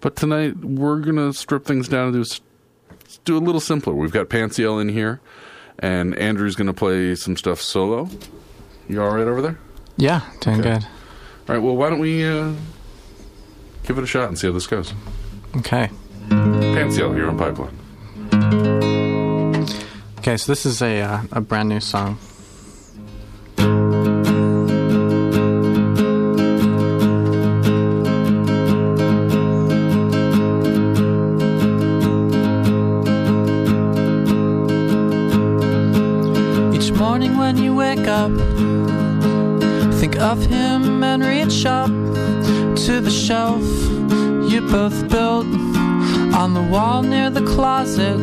But tonight we're gonna strip things down and do do a little simpler. We've got Pants Yell in here, and Andrew's gonna play some stuff solo. You all right over there? Yeah, doing Okay. good. All right. Well, why don't we uh, give it a shot and see how this goes? Okay. Pants Yell here on Pipeline. Okay, so this is a uh, a brand new song. Of him and reach up to the shelf you both built on the wall near the closet.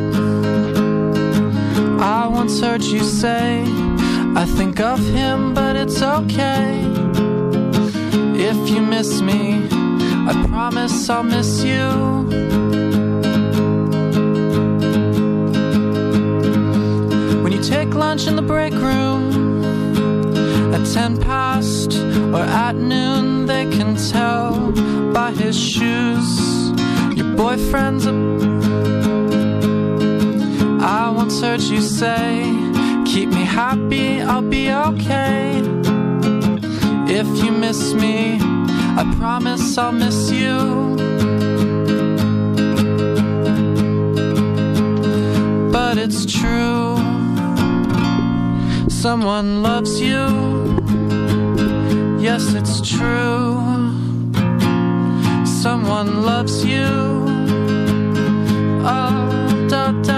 I once heard you say, I think of him, but it's okay. If you miss me, I promise I'll miss you. When you take lunch in the break room at 10 past at noon, they can tell by his shoes. Your boyfriend's a I once heard you say, Keep me happy, I'll be okay. If you miss me, I promise I'll miss you. But it's true, someone loves you. Yes, it's true, someone loves you. Oh, da da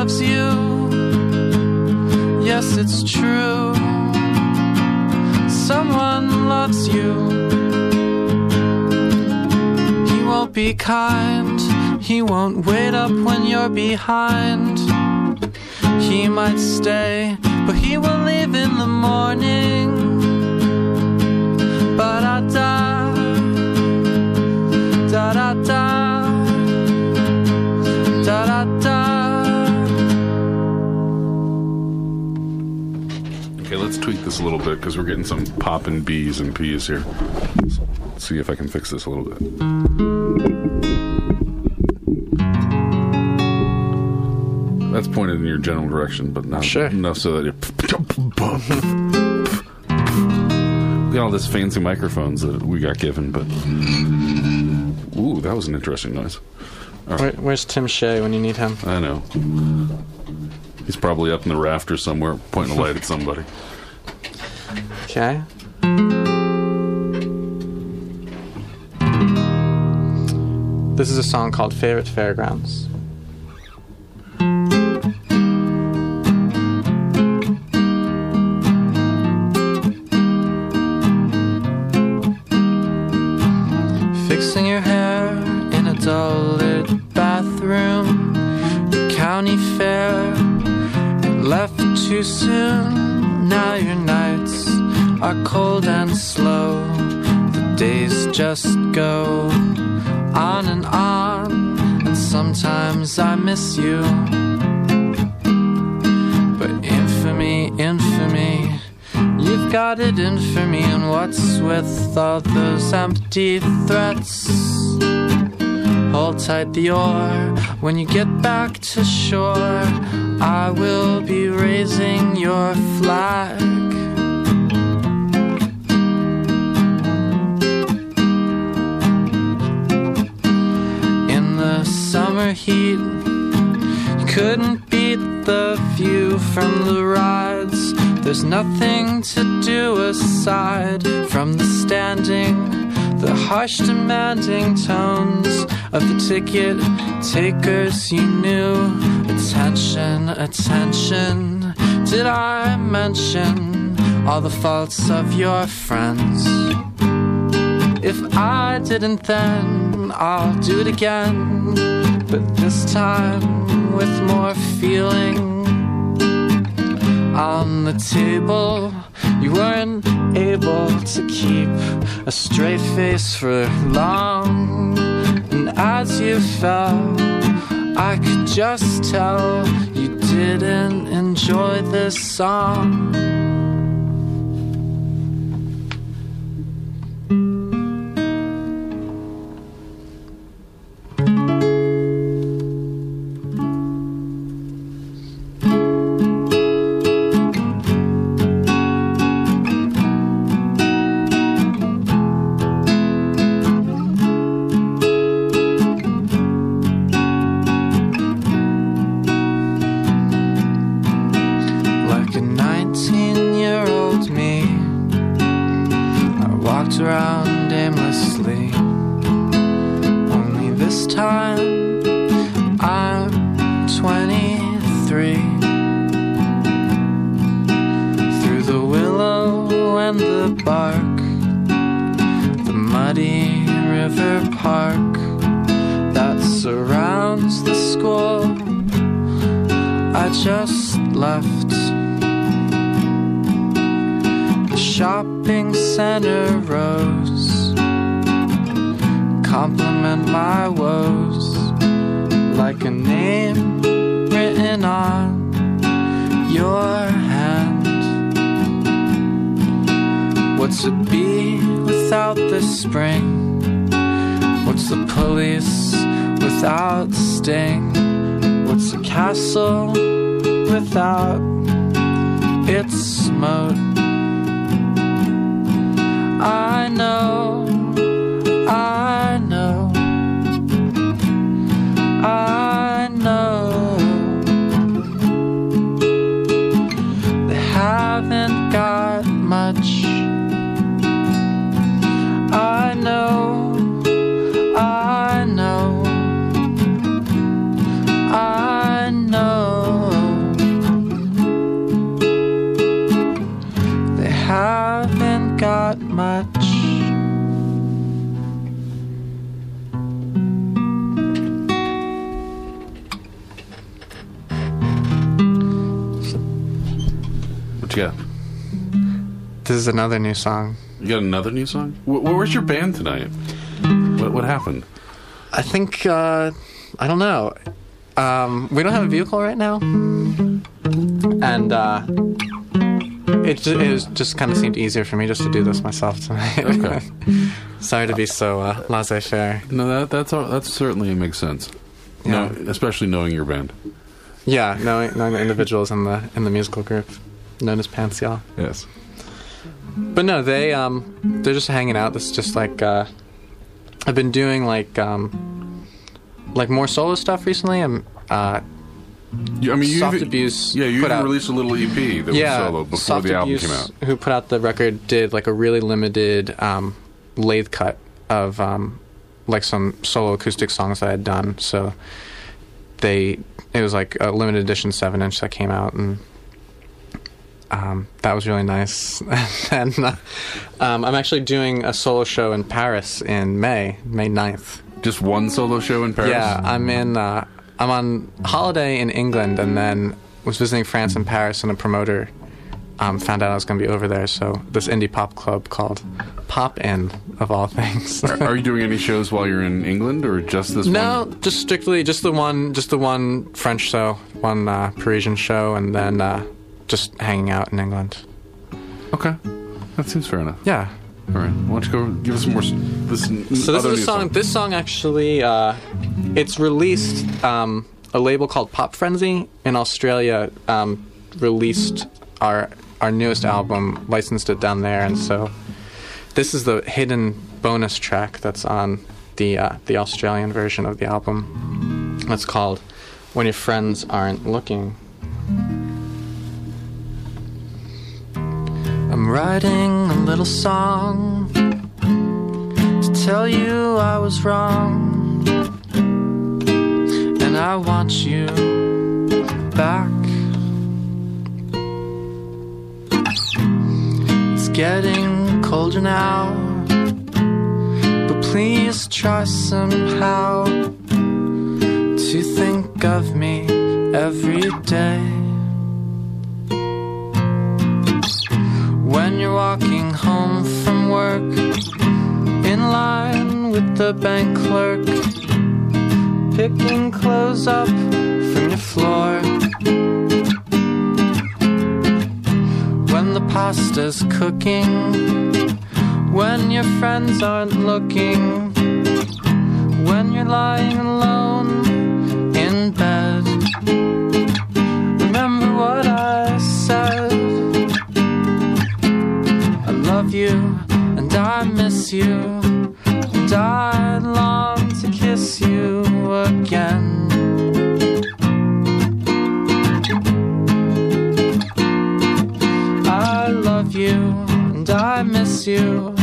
loves you. Yes, it's true. Someone loves you. He won't be kind. He won't wait up when you're behind. He might stay, but he will leave in the morning. Da da. Da da da. Da let's tweak this a little bit because we're getting some poppin' B's and P's here. Let's see if I can fix this a little bit. That's pointed in your general direction, but not Sure. enough so that you. We got all this fancy microphones that we got given, but ooh, that was an interesting noise. Where, where's Tim Shea when you need him? I know. He's probably up in the rafters somewhere, pointing a light at somebody. Okay. This is a song called Favorite Fairgrounds. Empty threats? Hold tight the oar when you get back to shore. I will be raising your flag. In the summer heat, you couldn't beat the view from the rides. There's nothing to do aside from the standing, the harsh, demanding tones of the ticket takers you knew. Attention, attention. Did I mention all the faults of your friends? If I didn't, then I'll do it again. But this time with more feeling. On the table, you weren't able to keep a straight face for long. And as you fell, I could just tell you didn't enjoy this song. What's it be without the spring? What's the police without sting? What's a castle without its moat? I know, is another new song. You got another new song? Wh- where's your band tonight? What, what happened? I think uh, I don't know. Um, we don't have a vehicle right now, and uh, it ju- it was just kind of seemed easier for me just to do this myself tonight. Okay. Sorry to be so uh, laissez-faire. No, that that's all, that certainly makes sense. No, especially knowing your band. Yeah, knowing, knowing the individuals in the in the musical group known as Pants Yell. Yes. But no, they um they're just hanging out. This is just like uh I've been doing like um like more solo stuff recently. I'm uh You, I mean, you Soft even, Abuse Yeah, you put even out- released a little EP that yeah, was solo before Soft the album Abuse, came out. Who put out the record did like a really limited um lathe cut of um like some solo acoustic songs I had done. So they it was like a limited edition seven inch that came out and um, that was really nice. and uh, um, I'm actually doing a solo show in Paris in May, May 9th. Just one solo show in Paris. Yeah, I'm in. Uh, I'm on holiday in England, and then was visiting France and Paris, and a promoter um, found out I was going to be over there. So this indie pop club called Pop In, of all things. Are, are you doing any shows while you're in England, or just this no, one? just strictly just the one, just the one French show, one uh, Parisian show, and then uh, just hanging out in England. Okay, that seems fair enough. Yeah. All right, why don't you go give us some more? This So this other is new a song. This song actually, uh, it's released. Um, a label called Pop Frenzy in Australia um, released our our newest album, licensed it down there, and so this is the hidden bonus track that's on the uh, the Australian version of the album. It's called "When Your Friends Aren't Looking." I'm writing a little song to tell you I was wrong, and I want you back. It's getting colder now, but please try somehow to think of me every day. When you're walking home from work, in line with the bank clerk, picking clothes up from your floor. When the pasta's cooking, when your friends aren't looking, when you're lying alone miss you, and I long to kiss you again. I love you and I miss you,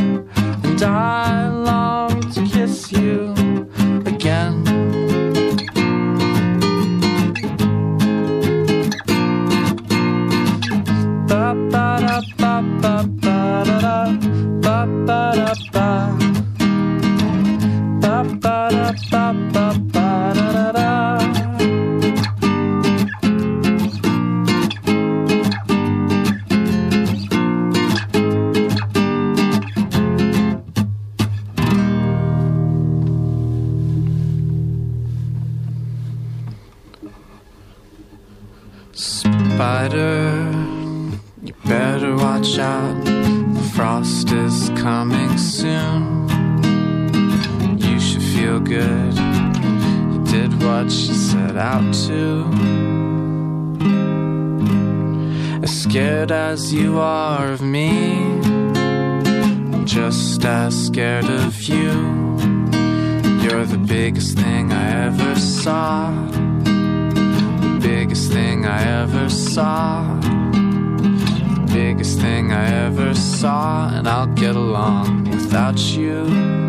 as you are of me, just as scared of you. You're the biggest thing I ever saw The biggest thing I ever saw. The biggest thing I ever saw, and I'll get along without you.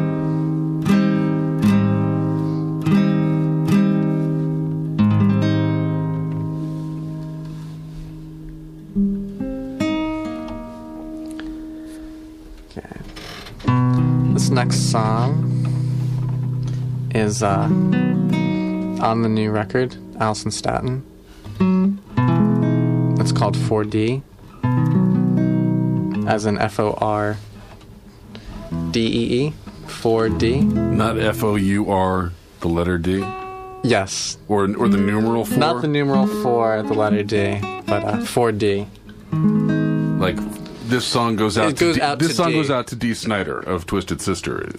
Next song is uh, on the new record, Alison Statton. It's called 4D, as in F O R D E E, 4D. Not F O U R, the letter D, Yes, or or the numeral four. not the numeral for the letter D, but uh, 4D. like this song goes out. It goes to D, out this to song D. goes out to Dee Snider of Twisted Sister.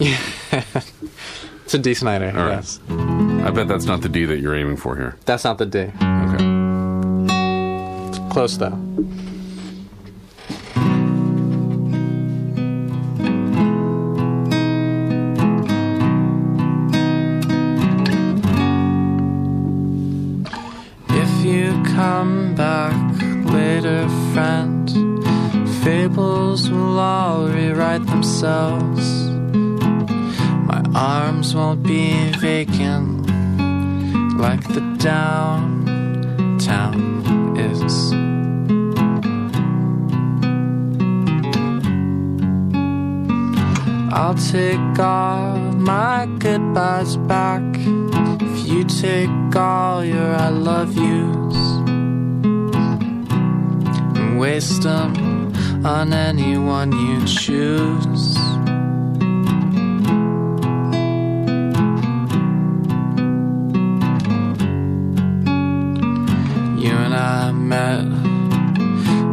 It's a Dee Snider, All right. yes. I bet that's not the D that you're aiming for here. That's not the D. Okay. Close though. Fables will all rewrite themselves. My arms won't be vacant like the downtown is. I'll take all my goodbyes back if you take all your I love yous and waste them on anyone you choose. You and I met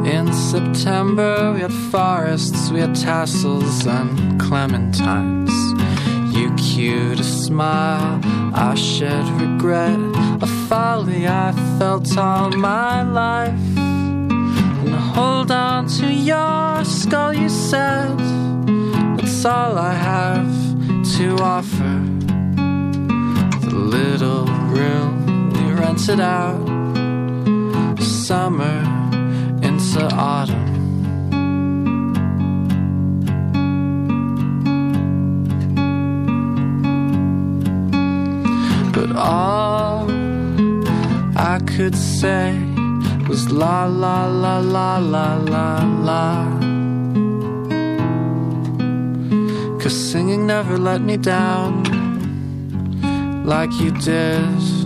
in September. We had forests, we had tassels and clementines. You cued a smile, I shed regret, a folly I felt all my life. Hold on to your skull, you said. That's all I have to offer. The little room we rented out summer into autumn. But all I could say was la la la la la la la. Cause singing never let me down like you did.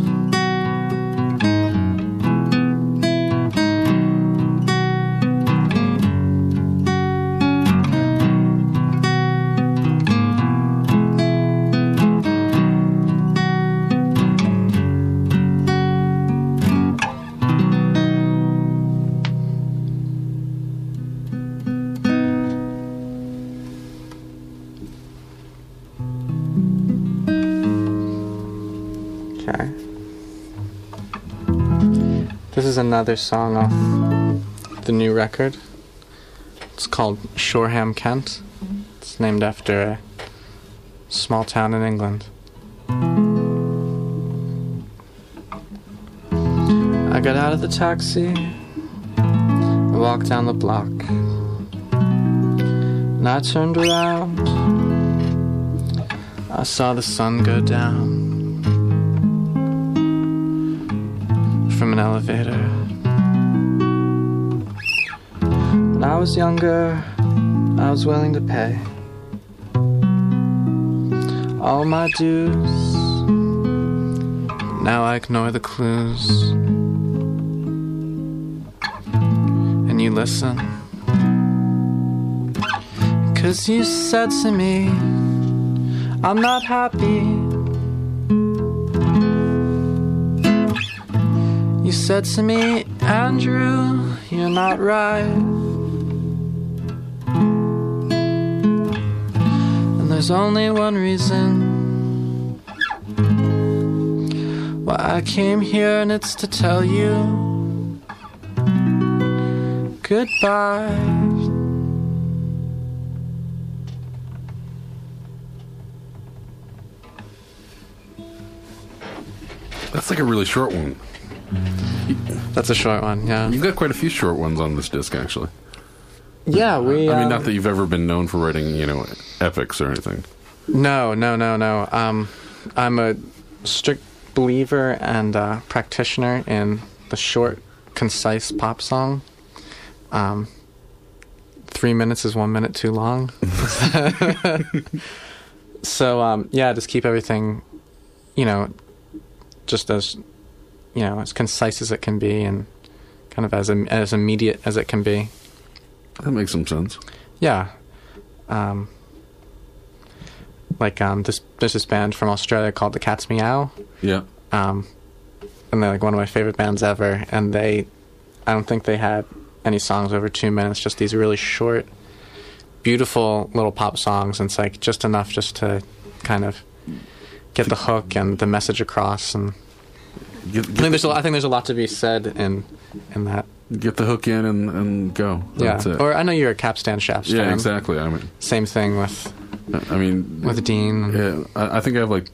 Another song off the new record. It's called Shoreham, Kent. It's named after a small town in England. I got out of the taxi, walked down the block, and I turned around. I saw the sun go down from an elevator. When I was younger, I was willing to pay all my dues. Now I ignore the clues. And you listen. Cause you said to me, I'm not happy. Said to me, Andrew, you're not right. And there's only one reason why I came here, and it's to tell you goodbye. That's like a really short one. That's a short one, yeah. You've got quite a few short ones on this disc, actually. Yeah, we. I mean, um, not that you've ever been known for writing, you know, epics or anything. No, no, no, no. Um, I'm a strict believer and uh, practitioner in the short, concise pop song. Um, three minutes is one minute too long. so um, yeah, just keep everything, you know, just as you know, as concise as it can be, and kind of as as immediate as it can be. That makes some sense. Yeah. Um, like um, this there's this band from Australia called the Cat's Miaow. Yeah. Um, and they're like one of my favorite bands ever. And they, I don't think they had any songs over two minutes. Just these really short, beautiful little pop songs. And it's like just enough just to kind of get the hook and the message across. And Get, I think get, there's a, I think there's a lot to be said in in that. get the hook in and, and go. That's yeah. it. Or I know you're a Capstan Shaft yeah, fan. exactly. I mean, Same thing with I mean, with Dean. yeah, I, I think I have like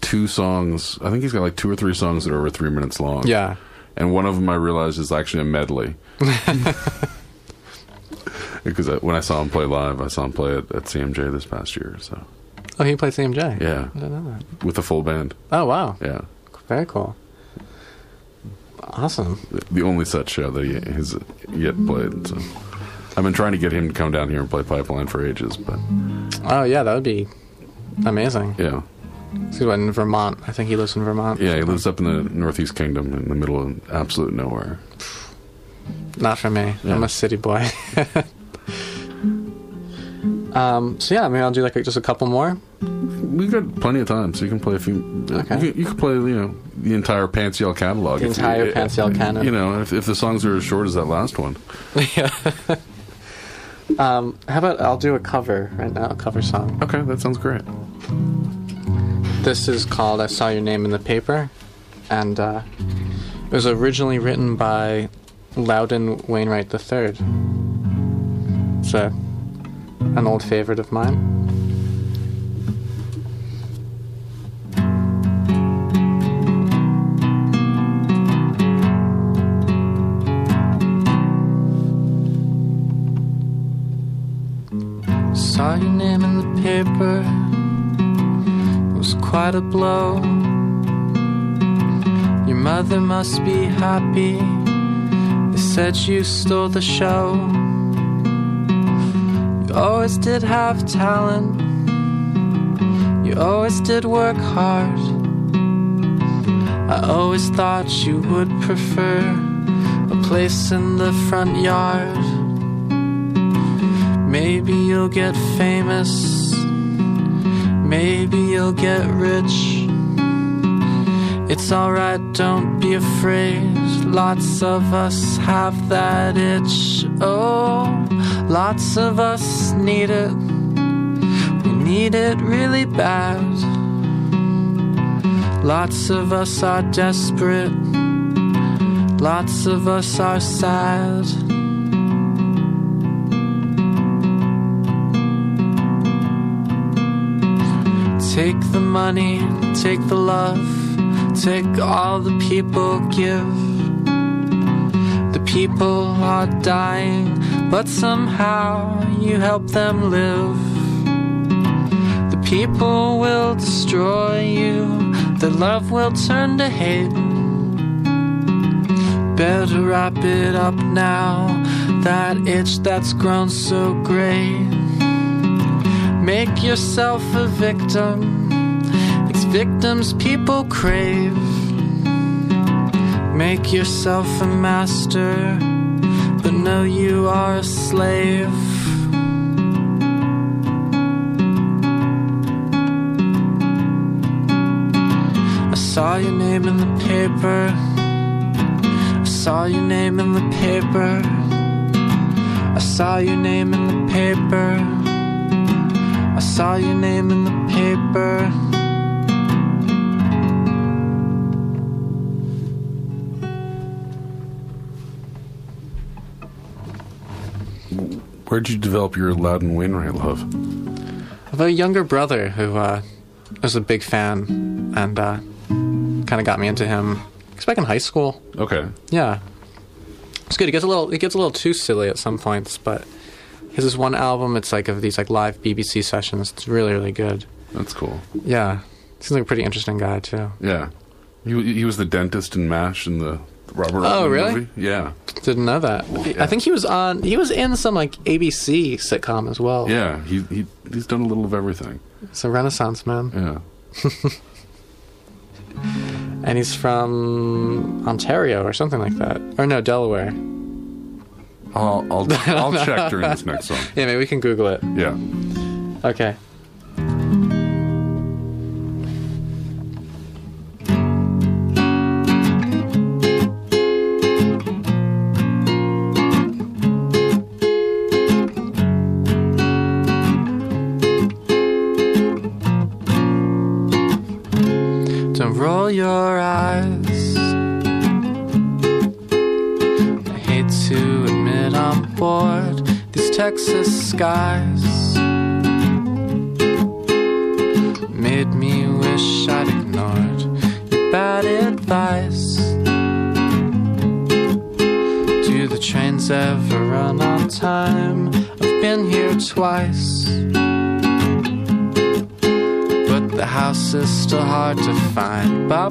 two songs. I think he's got like two or three songs that are over three minutes long. Yeah. and one of them I realized is actually a medley. because I, when I saw him play live, I saw him play at, at CMJ this past year. So Oh, he played CMJ. yeah, I didn't know that. with the full band. Oh wow, Yeah, very cool. Awesome. the, only such show that he has yet played. So I've been trying to get him to come down here and play Pipeline for ages, but Oh yeah, that would be amazing. yeah, He's in Vermont. I think he lives in Vermont. yeah, he lives up in the Northeast Kingdom in the middle of absolute nowhere. Not for me. Yeah. I'm a city boy. um. So yeah, I mean, I'll do like just a couple more. We've got plenty of time, so you can play a few. Okay. You, can, you can play, you know, the entire Pants Yell catalog. The entire you, Pants Yell canon. You know, if, if the songs are as short as that last one. yeah. um. How about I'll do a cover right now? A cover song. Okay, that sounds great. This is called "I Saw Your Name in the Paper," and uh, it was originally written by Loudon Wainwright III. A, an old favorite of mine. Saw your name in the paper. It was quite a blow. Your mother must be happy. They said you stole the show. You always did have talent. You always did work hard. I always thought you would prefer a place in the front yard. Maybe you'll get famous. Maybe you'll get rich. It's alright, don't be afraid. Lots of us have that itch. Oh, lots of us need it. We need it really bad. Lots of us are desperate. Lots of us are sad. Take the money, take the love, take all the people give. The people are dying, but somehow you help them live. The people will destroy you, their love will turn to hate. Better wrap it up now, that itch that's grown so great. Make yourself a victim. it's victims people crave. Make yourself a master, know you are a slave. I saw your name in the paper. I saw your name in the paper. I saw your name in the paper. I saw your name in the paper. Where'd you develop your Loudon Wainwright love? I have a younger brother who uh, was a big fan and uh, kind of got me into him. He's back in high school. Okay. Yeah, it's good. It gets a little, it gets a little too silly at some points, but his is one album. It's like of these like live BBC sessions. It's really, really good. That's cool. Yeah, seems like a pretty interesting guy too. Yeah. He, he was the dentist in MASH in the Robert Oh, Altman really? movie. Yeah. Didn't know that. I think he was on. He was in some like ABC sitcom as well. Yeah. He, he he's done a little of everything. It's a Renaissance man, Yeah. and he's from Ontario or something like that, or no, Delaware. I'll I'll, I'll check during this next song. Yeah, maybe we can Google it. Yeah. Okay. Your eyes. I hate to admit I'm bored. These Texas skies still hard to find. Ba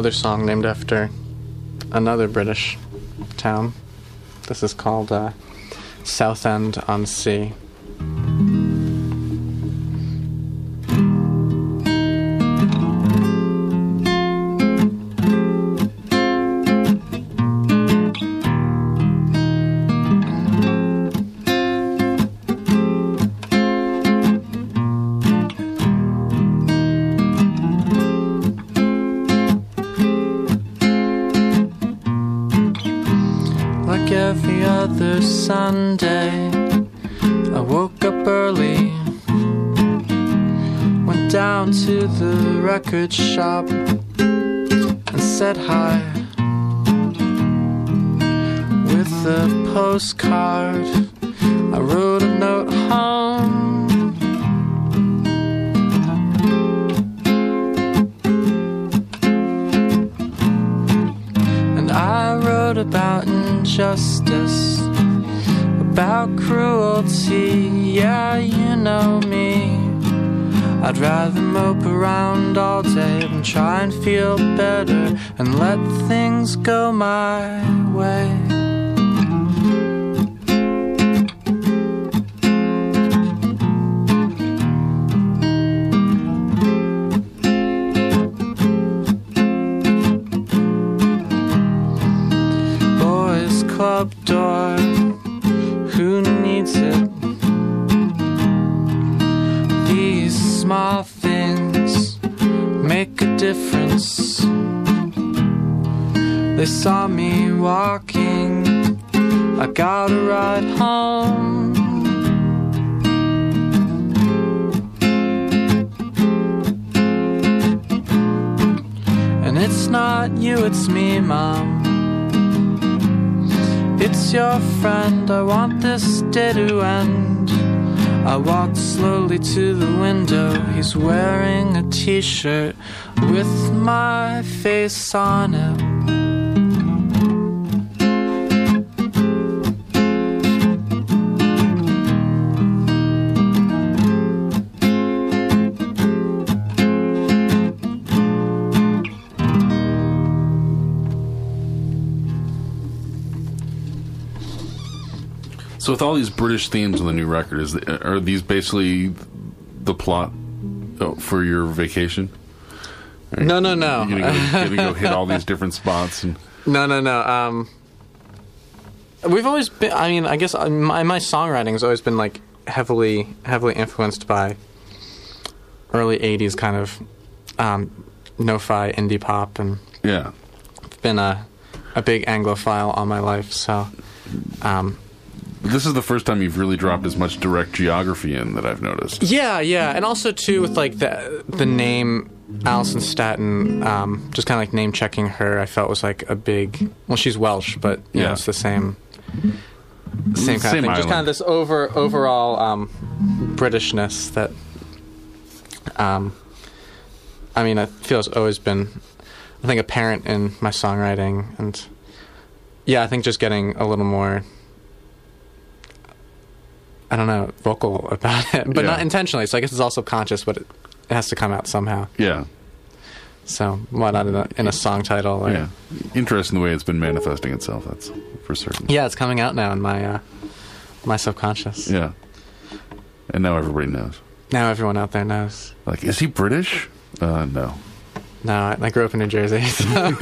another song named after another British town. This is called uh, Southend on Sea. Sunday, I woke up early, went down to the record shop, and said hi. With a postcard, I wrote a note home. And I wrote about injustice, about cruelty. Yeah, you know me. I'd rather mope around all day than try and feel better and let things go my way. Difference. They saw me walking, I got a ride home. And it's not you, it's me, Mom. It's your friend, I want this day to end. I walked slowly to the window. He's wearing a t shirt with my face on it. So with all these British themes on the new record, is the, are these basically the plot oh, for your vacation? No, no, no. You're gonna go, gonna go hit all these different spots and No, no, no. Um, we've always been. I mean, I guess uh, my my songwriting has always been like heavily heavily influenced by early '80s kind of um, no-fi indie pop, and yeah. I've been a a big Anglophile all my life. So, um, This is the first time you've really dropped as much direct geography in that I've noticed. yeah, yeah, and also too with like the the name. Alison Statton, um, just kind of like name checking her, I felt was like a big. Well, she's Welsh, but you know, Yeah. it's the same same kind Same of thing. Just kind of this over overall um, Britishness that. Um, I mean, I feel it's always been, I think, apparent in my songwriting, and yeah, I think just getting a little more. I don't know, vocal about it, but Yeah. not intentionally. So I guess it's all subconscious, but it has to come out somehow. Yeah, So why not in a, in a song title? Or, yeah. Interesting the way it's been manifesting itself. That's for certain. Yeah, it's coming out now in my uh, my subconscious. Yeah. And now everybody knows. Now everyone out there knows. Like, is he British? Uh, no. No, I, I grew up in New Jersey, so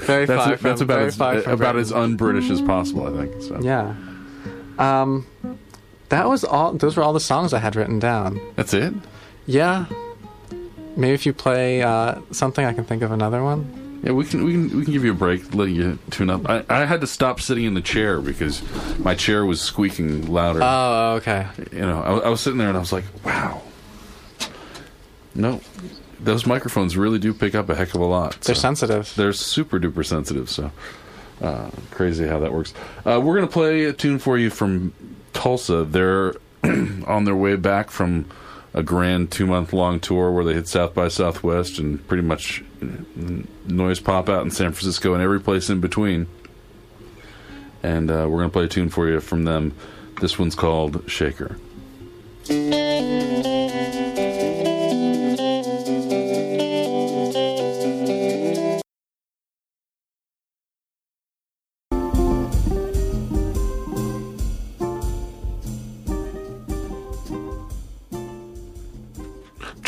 very That's, far that's from, about very as about Britain. as un-British as possible, I think. So Yeah. Um, that was all. Those were all the songs I had written down. that's it. Yeah. Maybe if you play uh, something, I can think of another one. Yeah, we can we can we can give you a break, let you tune up. I, I had to stop sitting in the chair because my chair was squeaking louder. Oh, okay. you know, I, I was sitting there and I was like, wow. No, those microphones really do pick up a heck of a lot. They're so- sensitive. They're super duper sensitive. So uh, crazy how that works. Uh, we're gonna play a tune for you from Tulsa. They're on their way back from a grand two month long tour where they hit South by Southwest and pretty much noise pop out in San Francisco and every place in between. And uh, we're gonna play a tune for you from them. This one's called Shaker.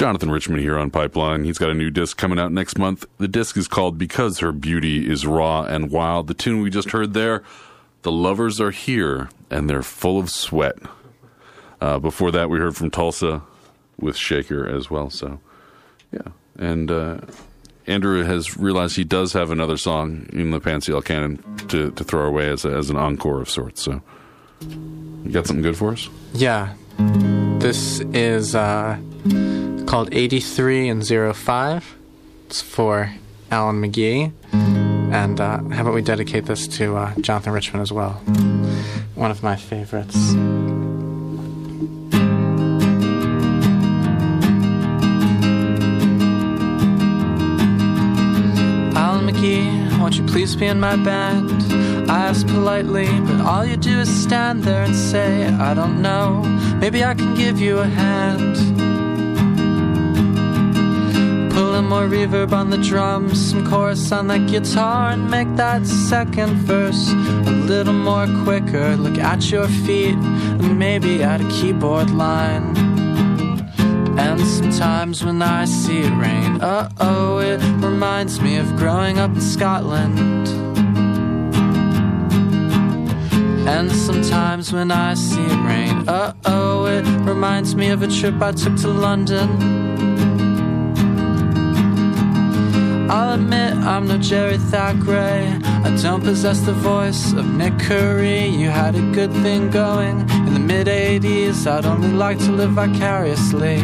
Jonathan Richman here on Pipeline. He's got a new disc coming out next month. The disc is called Because Her Beauty is Raw and Wild. The tune we just heard there, The Lovers Are Here and They're Full of Sweat. Uh, before that, we heard from Tulsa with Shaker as well. So, yeah. And uh, Andrew has realized he does have another song in the Pants Yell canon to, to throw away as, a, as an encore of sorts. So, you got something good for us? Yeah. This is uh, called 83 and 05. It's for Alan McGee. And uh, how about we dedicate this to uh, Jonathan Richman as well? One of my favorites. Alan McGee, won't you please be in my band? I ask politely, but all you do is stand there and say, I don't know, maybe I can give you a hand. Pulling more reverb on the drums, some chorus on that guitar, and make that second verse a little more quicker. Look at your feet, and maybe add a keyboard line. And sometimes when I see it rain, uh oh, it reminds me of growing up in Scotland. And sometimes when I see it rain, uh oh, it reminds me of a trip I took to London. I'll admit I'm no Jerry Thackray. I don't possess the voice of Nick Curry. You had a good thing going in the mid 80s. I'd only like to live vicariously.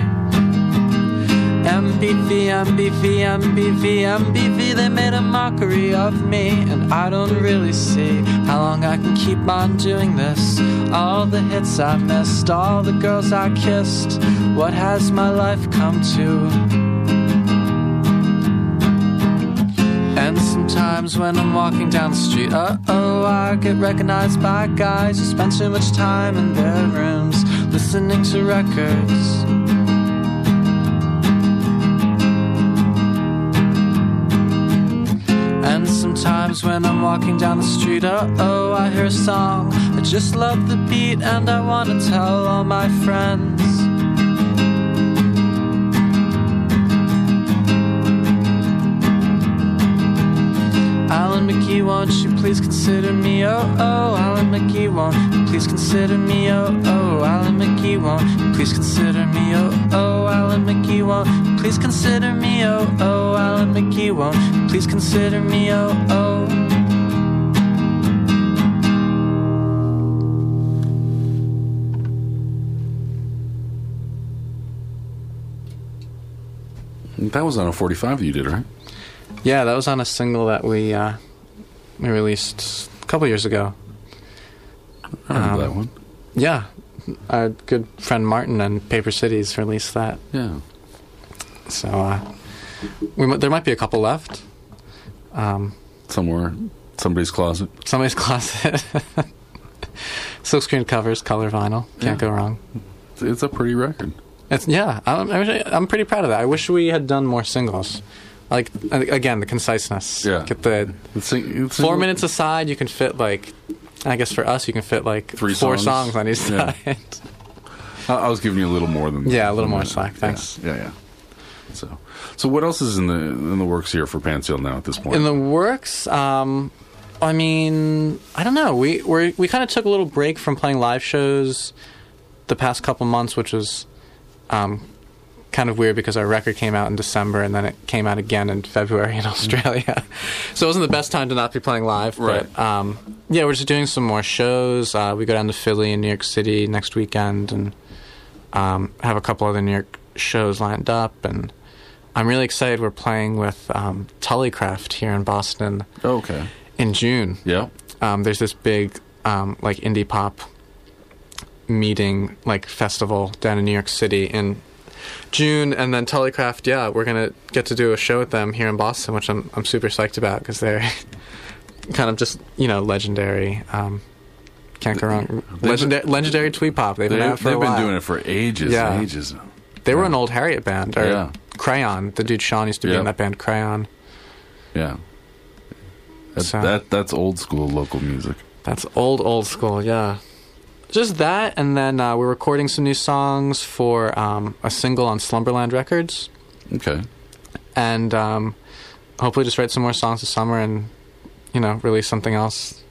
MBV, MBV, MBV, MBV, they made a mockery of me. And I don't really see how long I can keep on doing this. All the hits I missed, all the girls I kissed. What has my life come to? And sometimes when I'm walking down the street, uh oh, I get recognized by guys who spend too much time in their rooms listening to records. And sometimes when I'm walking down the street, uh oh, I hear a song. I just love the beat and I wanna tell all my friends. McGee, won't you please consider me? Oh, oh, Alan McGee, won't you please consider me? Oh, oh, Alan McGee, won't you please consider me? Oh, oh, Alan McGee, won't you please consider me? Oh, oh, Alan McGee, won't you please consider me? Oh, oh. That was on a 45 that you did, right? Yeah, that was on a single that we uh, we released a couple years ago. I remember Um, that one. Yeah, our good friend Martin and Paper Cities released that. Yeah. So uh, we there might be a couple left. Um, Somewhere, somebody's closet. somebody's closet. Silkscreen covers, color vinyl. Can't Yeah. go wrong. It's, a pretty record. It's yeah. I'm I'm pretty proud of that. I wish we had done more singles. Like again, the conciseness. Yeah. Get the It's, it's four minutes aside. You can fit like. I guess for us, you can fit like Three four songs. songs, on each Yeah. side. I, I was giving you a little more than Yeah, a little more slack, Yeah, thanks. Yeah, yeah. So, so what else is in the in the works here for Pants Yell now at this point? In the works, um, I mean, I don't know. We we we kind of took a little break from playing live shows the past couple months, which was um, kind of weird because our record came out in December and then it came out again in February in Australia. so it wasn't the best time to not be playing live. Right. But um, yeah, we're just doing some more shows. Uh, we go down to Philly and New York City next weekend and um, have a couple other New York shows lined up and. I'm really excited. We're playing with um, Tullycraft here in Boston oh, okay. in June. Yeah. Um, there's this big um, like indie pop meeting like festival down in New York City in June, and then Tullycraft. Yeah, we're gonna get to do a show with them here in Boston, which I'm I'm super psyched about because they're kind of just you know legendary. Um, can't go wrong. been- Legendary, legendary twee pop. They've They, been have out for a been doing it for ages, Yeah. ages. They were an old Harriet band, or Yeah. Crayon. The dude Sean used to be Yeah. in that band Crayon. Yeah. That, So- that that's old school local music. That's old, old school, yeah. Just that, and then uh, we're recording some new songs for um, a single on Slumberland Records, Okay. and um, hopefully just write some more songs this summer and, you know, release something else.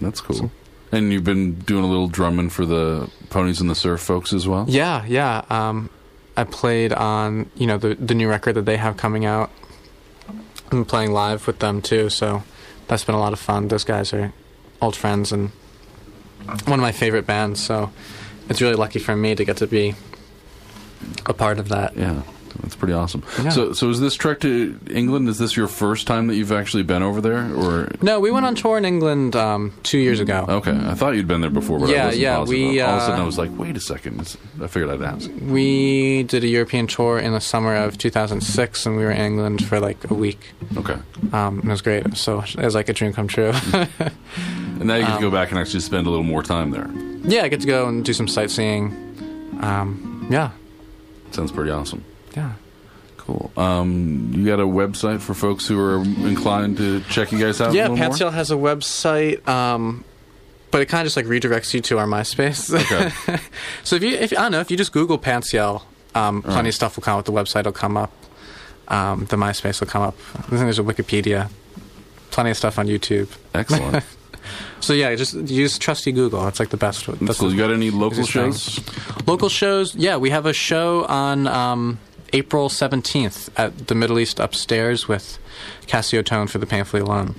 That's cool. And you've been doing a little drumming for the Ponies in the Surf folks as well? Yeah, yeah. Um, I played on, you know, the the new record that they have coming out. I'm playing live with them too, so that's been a lot of fun. Those guys are old friends and one of my favorite bands, so it's really lucky for me to get to be a part of that. Yeah. That's pretty awesome. Yeah. So, so is this trek to England? Is this your first time that you've actually been over there, or No, we went on tour in England um, two years ago. okay? I thought you'd been there before, but I Yeah, wasn't yeah, positive. we, All of a sudden, uh, I was like, wait a second. I figured I'd ask. We did a European tour in the summer of 2006, and we were in England for like a week. Okay, Um, and it was great. So it was like a dream come true. and now you get to go Um, back and actually spend a little more time there. yeah, I get to go and do some sightseeing. Um, yeah, Sounds pretty awesome. yeah. Cool. Um, you got a website for folks who are inclined to check you guys out? Yeah, little? Has a website, um, but it kind of just like redirects you to our MySpace. Okay. so if you, if I don't know, if you just Google Pants Yell, um, plenty of stuff will come up. The website will come up. Um, the MySpace will come up. I think there's a Wikipedia. Plenty of stuff on YouTube. Excellent. So yeah, just use trusty Google. It's like the best. That's That's cool. You got any local easiest thing. shows? Local shows, yeah, we have a show on um, April 17th at the Middle East Upstairs with Casiotone for the Painfully Alone.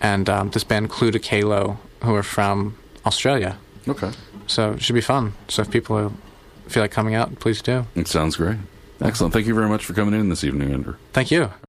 And um, this band Clue to Kalo, who are from Australia. Okay. So it should be fun. So if people feel like coming out, please do. It sounds great. Excellent. Thank you very much for coming in this evening, Andrew. Thank you.